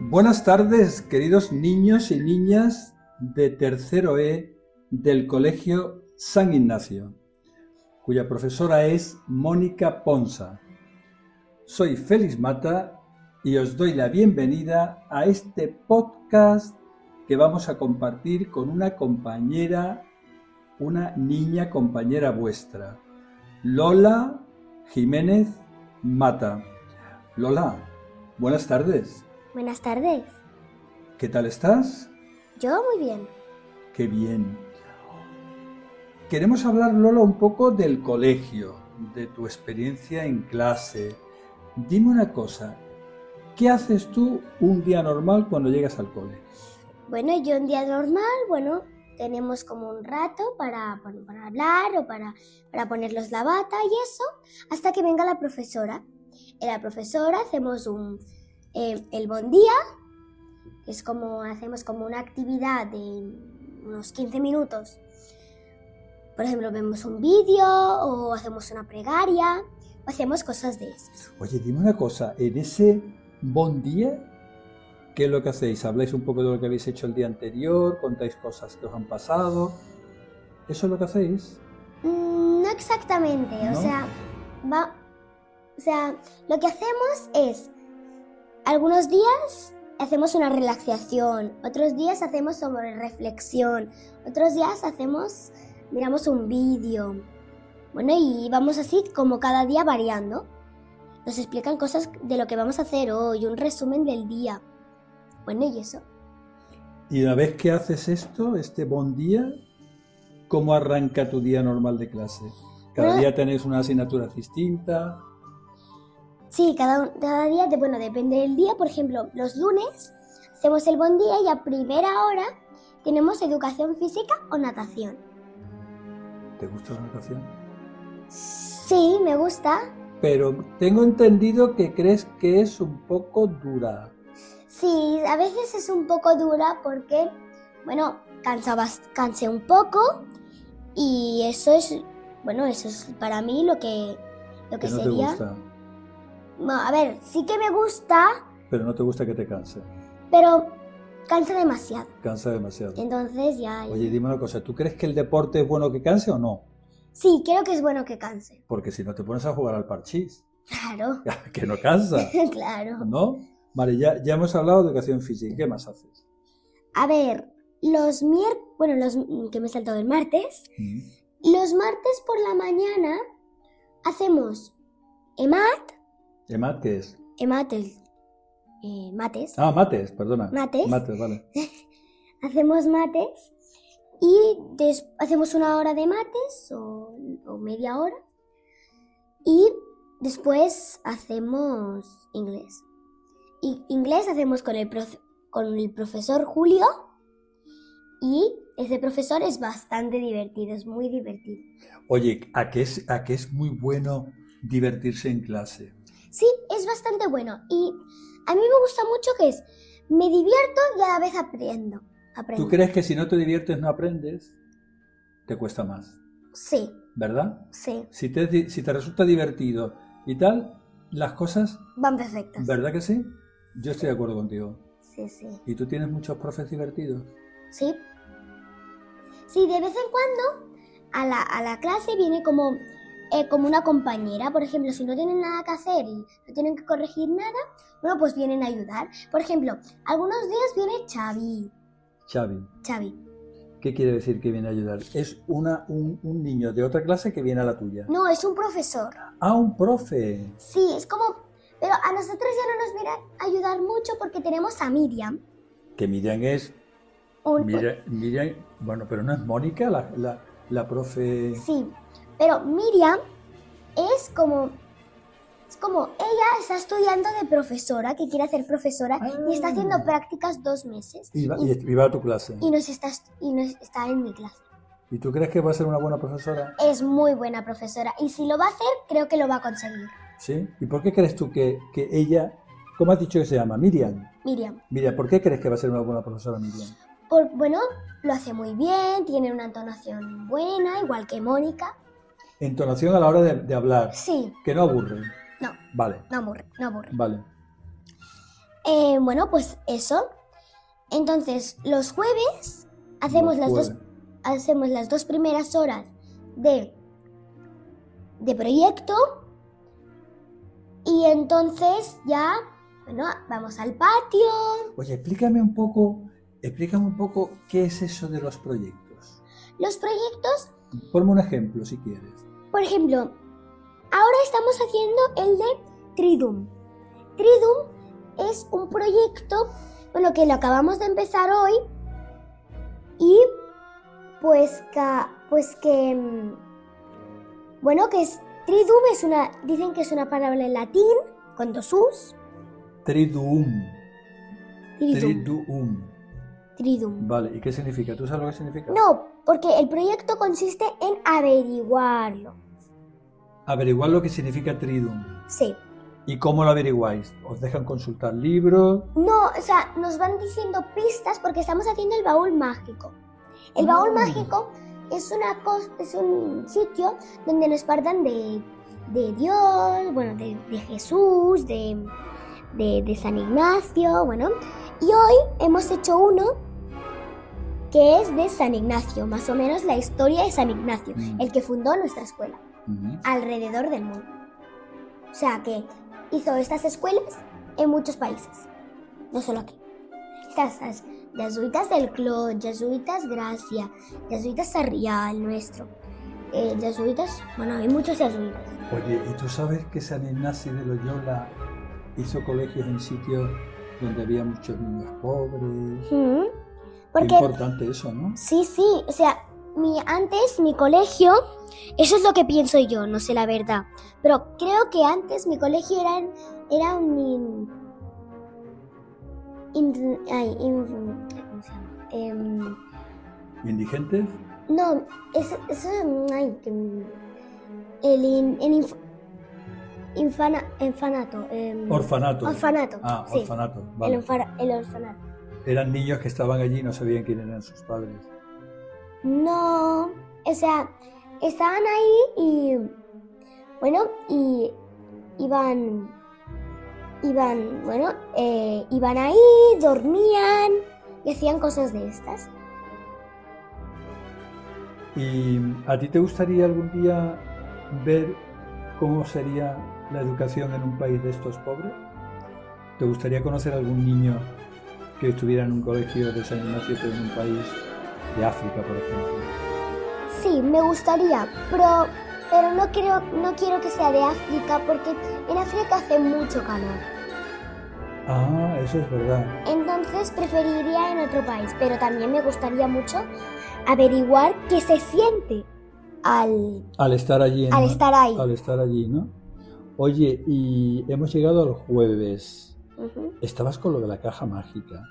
Buenas tardes, queridos niños y niñas de tercero E del Colegio San Ignacio, cuya profesora es Mónica Ponsa. Soy Félix Mata y os doy la bienvenida a este podcast que vamos a compartir con una compañera, una niña compañera vuestra, Lola Jiménez Mata. Lola, buenas tardes. Buenas tardes. ¿Qué tal estás? Yo muy bien. Qué bien. Queremos hablar, Lola, un poco del colegio, de tu experiencia en clase. Dime una cosa, ¿qué haces tú un día normal cuando llegas al cole? Bueno, yo un día normal, bueno, tenemos como un rato para, bueno, para hablar o para, para ponerlos la bata y eso, hasta que venga la profesora. En la profesora hacemos un, eh, el bon día, que es como hacemos como una actividad de unos 15 minutos. Por ejemplo, vemos un vídeo o hacemos una pregaria o hacemos cosas de esas. Oye, dime una cosa, en ese bon día, ¿qué es lo que hacéis? ¿Habláis un poco de lo que habéis hecho el día anterior? ¿Contáis cosas que os han pasado? ¿Eso es lo que hacéis? Mm, no exactamente, ¿No? o sea, va, o sea, lo que hacemos es algunos días hacemos una relajación, otros días hacemos sobre reflexión, otros días hacemos miramos un vídeo. Bueno, y vamos así como cada día variando. Nos explican cosas de lo que vamos a hacer hoy, un resumen del día. Bueno, y eso. Y una vez que haces esto, este bon día, ¿cómo arranca tu día normal de clase? ¿Cada Bueno. día tenéis una asignatura distinta? Sí, cada, cada día, de- bueno, depende del día. Por ejemplo, los lunes hacemos el buen día y a primera hora tenemos educación física o natación. ¿Te gusta la natación? Sí, me gusta. Pero tengo entendido que crees que es un poco dura. Sí, a veces es un poco dura porque, bueno, cansa, cansa un poco y eso es, bueno, eso es para mí lo que, lo que Que no te sería. gusta, No, a ver, sí que me gusta, pero no te gusta que te canse. pero cansa demasiado. Cansa demasiado. Entonces ya... Oye, dime una cosa, ¿tú crees que el deporte es bueno que canse o no? Sí, creo que es bueno que canse. Porque si no te pones a jugar al parchís, Claro, que no cansa, claro. ¿no? Vale, ya, ya hemos hablado de educación física, ¿qué más haces? A ver, los miércoles, bueno, los que me he saltado el martes, Mm. los martes por la mañana hacemos EMAT, ¿EMAT qué es? EMAT, el, eh, mates, Ah, mates, perdona. Mates. Mates, vale. hacemos mates y hacemos una hora de mates o, o media hora y después hacemos inglés. Y inglés hacemos con el, profe- con el profesor Julio y ese profesor es bastante divertido, es muy divertido. Oye, ¿a qué, es, ¿a qué es muy bueno divertirse en clase? Sí, es bastante bueno y a mí me gusta mucho que es, me divierto y a la vez aprendo. aprendo. ¿Tú crees que si no te diviertes no aprendes? Te cuesta más, Sí, ¿verdad? sí, Si te, si te resulta divertido y tal, las cosas, van perfectas. ¿verdad que sí? Yo estoy de acuerdo contigo. Sí, sí. ¿Y tú tienes muchos profes divertidos? Sí. Sí, de vez en cuando a la, a la clase viene como, eh, como una compañera. Por ejemplo, si no tienen nada que hacer y no tienen que corregir nada, bueno, pues vienen a ayudar. Por ejemplo, algunos días viene Xavi. Xavi, Xavi. ¿qué quiere decir que viene a ayudar? Es una, un, un niño de otra clase que viene a la tuya. No, es un profesor. Ah, un profe. Sí, es como... Pero a nosotros ya no nos viene a ayudar mucho porque tenemos a Miriam. Que Miriam es... un- Miriam, Miriam- bueno, pero no es Mónica, la, la, la profe... Sí, pero Miriam es como... Es como ella está estudiando de profesora, que quiere hacer profesora, y está haciendo Ah. prácticas dos meses. Y va, y, y va a tu clase. y nos está, y nos está en mi clase. ¿Y tú crees que va a ser una buena profesora? Es muy buena profesora, y si lo va a hacer, creo que lo va a conseguir. ¿Sí? ¿Y por qué crees tú que, que ella... ¿Cómo has dicho que se llama? Miriam. Miriam. Miriam, ¿por qué crees que va a ser una buena profesora Miriam? Por, bueno, lo hace muy bien, tiene una entonación buena, igual que Mónica. Entonación a la hora de, de hablar, Sí, que no aburre. no, Vale, no aburre, no aburre. vale. Eh, bueno, pues eso. Entonces, los jueves hacemos, Los las dos, hacemos las dos primeras horas de, de proyecto y entonces ya, bueno, vamos al patio. Oye, explícame un poco, explícame un poco qué es eso de los proyectos. Los proyectos, Ponme un ejemplo si quieres. Por ejemplo, ahora estamos haciendo el de Tridum. Tridum es un proyecto, bueno, que lo acabamos de empezar hoy y pues que, pues que, mm, bueno, que es Tridum es una, dicen que es una palabra en latín con dos u's. Triduum. Tridum. Triduum. Tridum. Vale, ¿y qué significa? ¿Tú sabes lo que significa? No, porque el proyecto consiste en averiguarlo. Averiguar lo que significa Triduum. Sí. ¿Y cómo lo averiguáis? ¿Os dejan consultar libros? No, o sea, nos van diciendo pistas porque estamos haciendo el baúl mágico. El baúl Ah. mágico es una es un sitio donde nos partan de, de Dios, bueno, de, de Jesús, de, de, de San Ignacio, bueno. Y hoy hemos hecho uno que es de San Ignacio, más o menos la historia de San Ignacio, Mm. el que fundó nuestra escuela Ujú. alrededor del mundo. O sea que hizo estas escuelas en muchos países, no solo aquí. Estas jesuitas del Clot, jesuitas Gracia, jesuitas Sarriá, el nuestro. eh, jesuitas, bueno, hay muchos jesuitas. Oye, ¿y tú sabes que San Ignacio de Loyola hizo colegios en sitios donde había muchos niños pobres? Qué Porque importante eso, ¿no? sí, sí, o sea, mi, antes mi colegio, eso es lo que pienso yo, no sé la verdad, pero creo que antes mi colegio era, era un... in- ay, in- ¿cómo se llama? Em, ¿Indigentes? no, eso, eso ay, que, el, in- el inf- infana- infanato. em, Orfanato. Orfanato, Ah, sí. orfanato. Vale. el orfanato. Eran niños que estaban allí y no sabían quién eran sus padres. No, o sea, estaban ahí y bueno, y iban, iban, bueno, eh, iban ahí, dormían y hacían cosas de estas. ¿Y a ti te gustaría algún día ver cómo sería la educación en un país de estos pobres? ¿Te gustaría conocer a algún niño que estuviera en un colegio de San Ignacio, en un país de África, por ejemplo? Sí, me gustaría, pero, pero no, quiero, no quiero que sea de África porque en África hace mucho calor. Ah, eso es verdad. Entonces preferiría en otro país, pero también me gustaría mucho averiguar qué se siente al, Al estar allí. al estar ahí. Al estar allí, ¿no? Oye, y hemos llegado al jueves. Ujú. Estabas con lo de la caja mágica,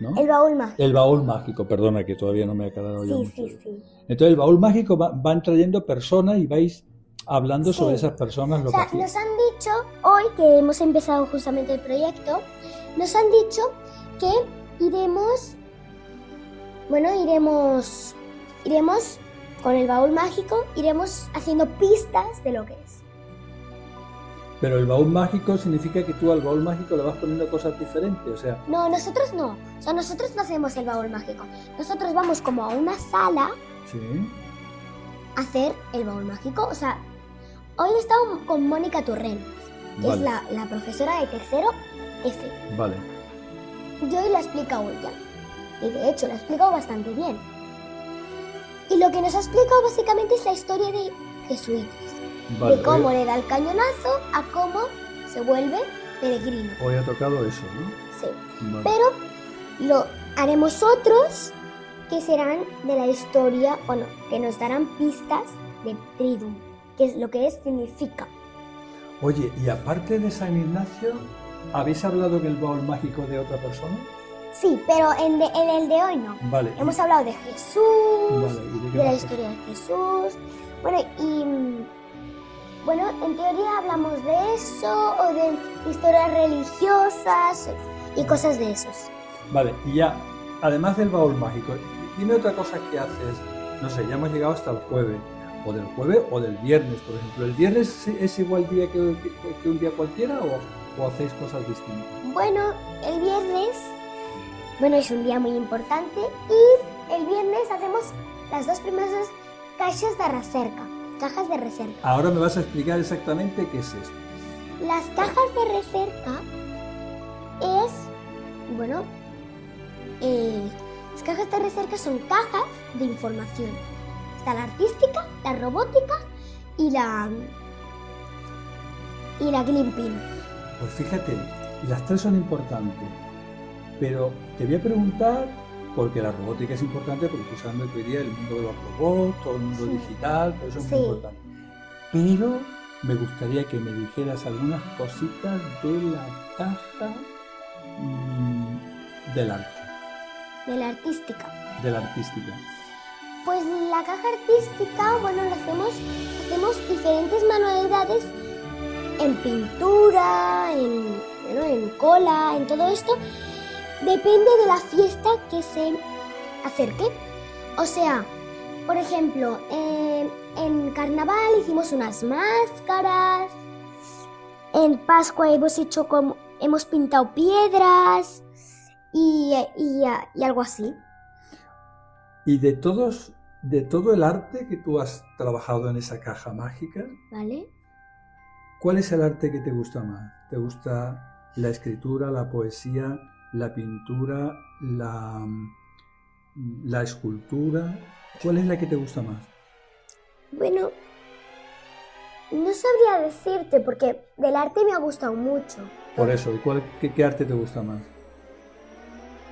¿no? El baúl mágico. El baúl mágico, perdona que todavía no me ha quedado Sí, mucho. sí, sí. Entonces el baúl mágico va- van trayendo personas y vais hablando Sí. sobre esas personas lo O sea, que nos han dicho, hoy que hemos empezado justamente el proyecto, nos han dicho que iremos, bueno, iremos, iremos con el baúl mágico, iremos haciendo pistas de lo que es. Pero el baúl mágico significa que tú al baúl mágico le vas poniendo cosas diferentes, o sea, No, nosotros no. O sea, nosotros no hacemos el baúl mágico. Nosotros vamos como a una sala sí. a hacer el baúl mágico. O sea, hoy he estado con Mónica Turren, que es la, la profesora de tercero F. vale. Yo hoy la he explicado ella. Y de hecho, la ha explicado bastante bien. Y lo que nos ha explicado básicamente es la historia de jesuitas. Vale. de cómo le da el cañonazo a cómo se vuelve peregrino. hoy ha tocado eso, ¿no? Sí. Vale. Pero lo haremos otros que serán de la historia, bueno, que nos darán pistas de Tridum, que es lo que es significa. Oye, y aparte de San Ignacio, ¿habéis hablado del baúl mágico de otra persona? Sí, pero en, de- en el de hoy no. Vale. y- Hemos hablado de Jesús, vale, ¿y de la historia de Jesús. Bueno, y bueno, en teoría hablamos de eso o de historias religiosas y cosas de esos. Vale, y ya, además del baúl mágico, dime otra cosa que haces. No sé, ya hemos llegado hasta el jueves. O del jueves o del viernes, por ejemplo. ¿El viernes es- igual día que, que- que un día cualquiera o, o hacéis cosas distintas? Bueno, el viernes, bueno, es un día muy importante y el viernes hacemos las dos primeras caixas de recerca, cajas de recerca. Ahora me vas a explicar exactamente qué es esto. Las cajas de recerca es, bueno, eh, las cajas de recerca son cajas de información. Está la artística, la robótica y la y la glimping. Pues fíjate, las tres son importantes, pero te voy a preguntar, porque la robótica es importante, porque tú sabes que hoy día el mundo de los robots, todo el mundo Sí. digital, todo eso es muy importante. Pero me gustaría que me dijeras algunas cositas de la caja mm, del arte, de la artística. de la artística. Pues la caja artística, bueno, lo hacemos, hacemos diferentes manualidades en pintura, en, bueno, en cola, en todo esto. Depende de la fiesta que se acerque. O sea, por ejemplo, eh, en carnaval hicimos unas máscaras. En Pascua hemos hecho como hemos pintado piedras y, y- y algo así. Y de todos, de todo el arte que tú has trabajado en esa caja mágica, ¿Vale? ¿Cuál es el arte que te gusta más? ¿Te gusta la escritura, la poesía, la pintura, la, la escultura? ¿Cuál es la que te gusta más? Bueno, no sabría decirte porque del arte me ha gustado mucho. Por eso, ¿y cuál, qué, qué arte te gusta más?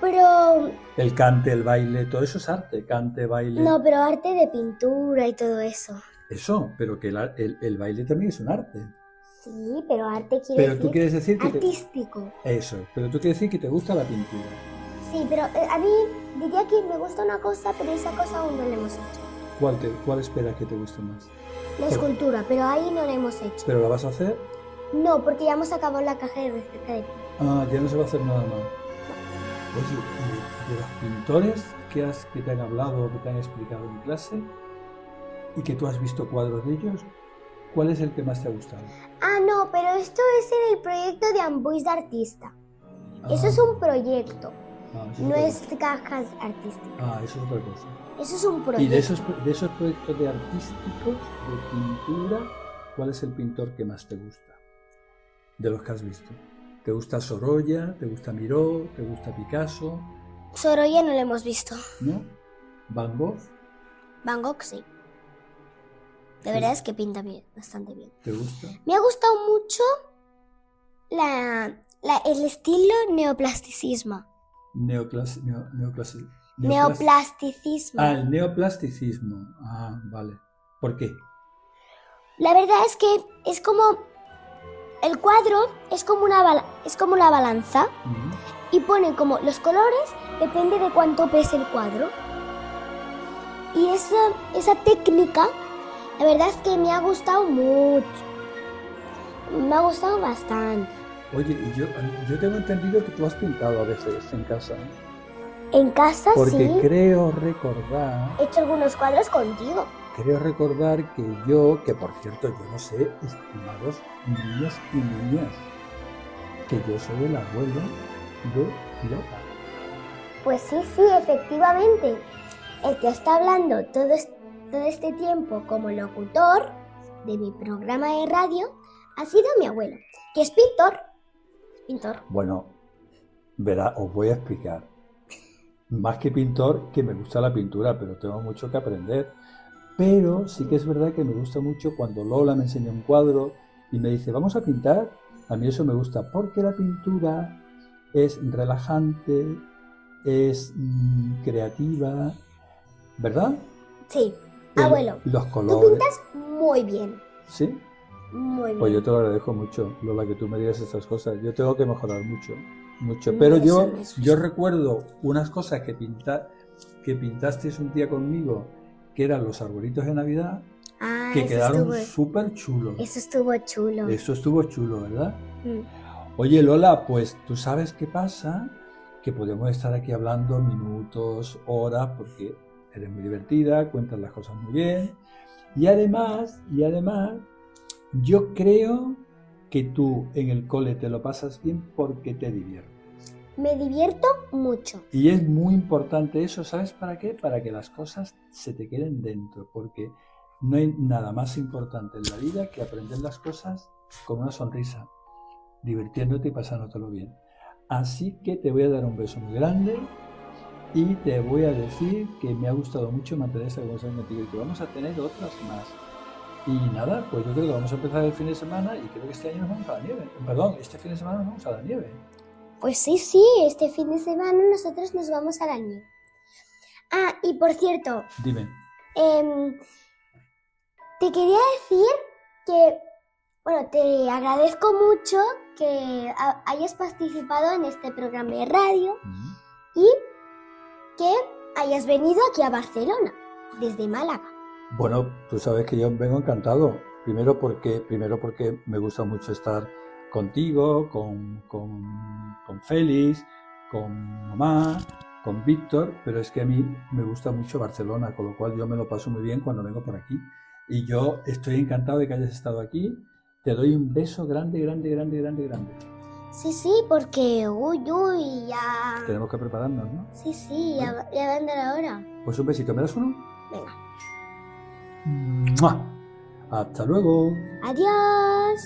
Pero El cante, el baile, todo eso es arte, cante, baile. no, pero arte de pintura y todo eso. Eso, pero que el, el- el baile también es un arte. Sí, pero arte quiere Pero decir tú quieres decir que te, artístico. eso, pero tú quieres decir que te gusta la pintura. Sí, pero eh, a mí diría que me gusta una cosa, pero esa cosa aún no la hemos hecho. ¿Cuál, te, cuál esperas que te guste más? La Por- escultura, pero ahí no la hemos hecho. ¿Pero la vas a hacer? No, porque ya hemos acabado la caja de receta de Ah, ya no se va a hacer nada más. Oye, ¿y de los pintores que, has, que te han hablado o que te han explicado en clase y que tú has visto cuadros de ellos, ¿cuál es el que más te ha gustado? Ah, no, pero esto es en el proyecto de Ambuis de Artista. Eso Ah, es un proyecto, ah, eso no es cajas artísticas. Ah, eso es otra cosa. Eso es un Y proyecto. de esos, de esos proyectos de artísticos, de pintura, ¿cuál es el pintor que más te gusta? De los que has visto. ¿Te gusta Sorolla? ¿Te gusta Miró? ¿Te gusta Picasso? Sorolla no lo hemos visto. ¿No? ¿Van Gogh? Van Gogh sí. De Sí. verdad es que pinta bien, bastante bien. ¿Te gusta? Me ha gustado mucho la, la- el estilo neoplasticismo. Neoclas, neo- neoclas- Neoplasticismo. Ah, el neoplasticismo. Ah, vale. ¿Por qué? La verdad es que es como el cuadro es como una bala- es como una balanza y pone como los colores depende de cuánto pese el cuadro. Y esa, esa técnica, la verdad es que me ha gustado mucho. Me ha gustado bastante. Oye, y yo, yo tengo entendido que tú has pintado a veces en casa. En casa Porque sí, creo recordar, he hecho algunos cuadros contigo. creo recordar que yo, que por cierto yo no sé, estimados niños y niñas, que yo soy el abuelo de Lola. Pues sí, sí, efectivamente. El que está hablando todo, es- todo este tiempo como locutor de mi programa de radio ha sido mi abuelo, que es pintor. Pintor. Bueno, verá, os voy a explicar. Más que pintor, que me gusta la pintura, pero tengo mucho que aprender. Pero sí que es verdad que me gusta mucho cuando Lola me enseña un cuadro y me dice, vamos a pintar. A mí eso me gusta porque la pintura es relajante, es mm, creativa, ¿verdad? Sí, El- abuelo. Los Tú colores. pintas muy bien. ¿Sí? Muy bien. Pues yo te lo agradezco mucho, Lola, que tú me digas estas cosas. Yo tengo que mejorar mucho, mucho. Pero yo, yo recuerdo unas cosas que, pinta, que pintaste un día conmigo, que eran los arbolitos de Navidad, ah, que quedaron súper chulos. eso estuvo chulo. Eso estuvo chulo, ¿verdad? Mm. Oye, Lola, pues tú sabes qué pasa, que podemos estar aquí hablando minutos, horas, porque eres muy divertida, cuentas las cosas muy bien. Y además, y además, yo creo que tú en el cole te lo pasas bien porque te diviertes. Me divierto mucho. Y es muy importante eso, ¿sabes para qué? Para que las cosas se te queden dentro, porque no hay nada más importante en la vida que aprender las cosas con una sonrisa, divirtiéndote y pasándotelo bien. Así que te voy a dar un beso muy grande y te voy a decir que me ha gustado mucho mantener esta conversación contigo y que vamos a tener otras más. Y nada, pues yo creo que vamos a empezar el fin de semana y creo que este año nos vamos a la nieve. Perdón, este fin de semana nos vamos a la nieve. Pues sí, sí, este fin de semana nosotros nos vamos a la nieve. Ah, y por cierto, Dime. em, te quería decir que, bueno, te agradezco mucho que ha- hayas participado en este programa de radio y que hayas venido aquí a Barcelona, desde Málaga. Bueno, tú sabes que yo vengo encantado. Primero porque, primero porque me gusta mucho estar contigo, con, con, con Félix, con mamá, con Víctor, pero es que a mí me gusta mucho Barcelona, con lo cual yo me lo paso muy bien cuando vengo por aquí. Y yo estoy encantado de que hayas estado aquí. Te doy un beso grande, grande, grande, grande, grande. Sí, sí, porque, uy, uy, ya... Tenemos que prepararnos, ¿no? Sí, sí, ya, va- ya va a andar ahora. Pues un besito, ¿me das uno? Venga, ¡Mua! Hasta luego. adiós.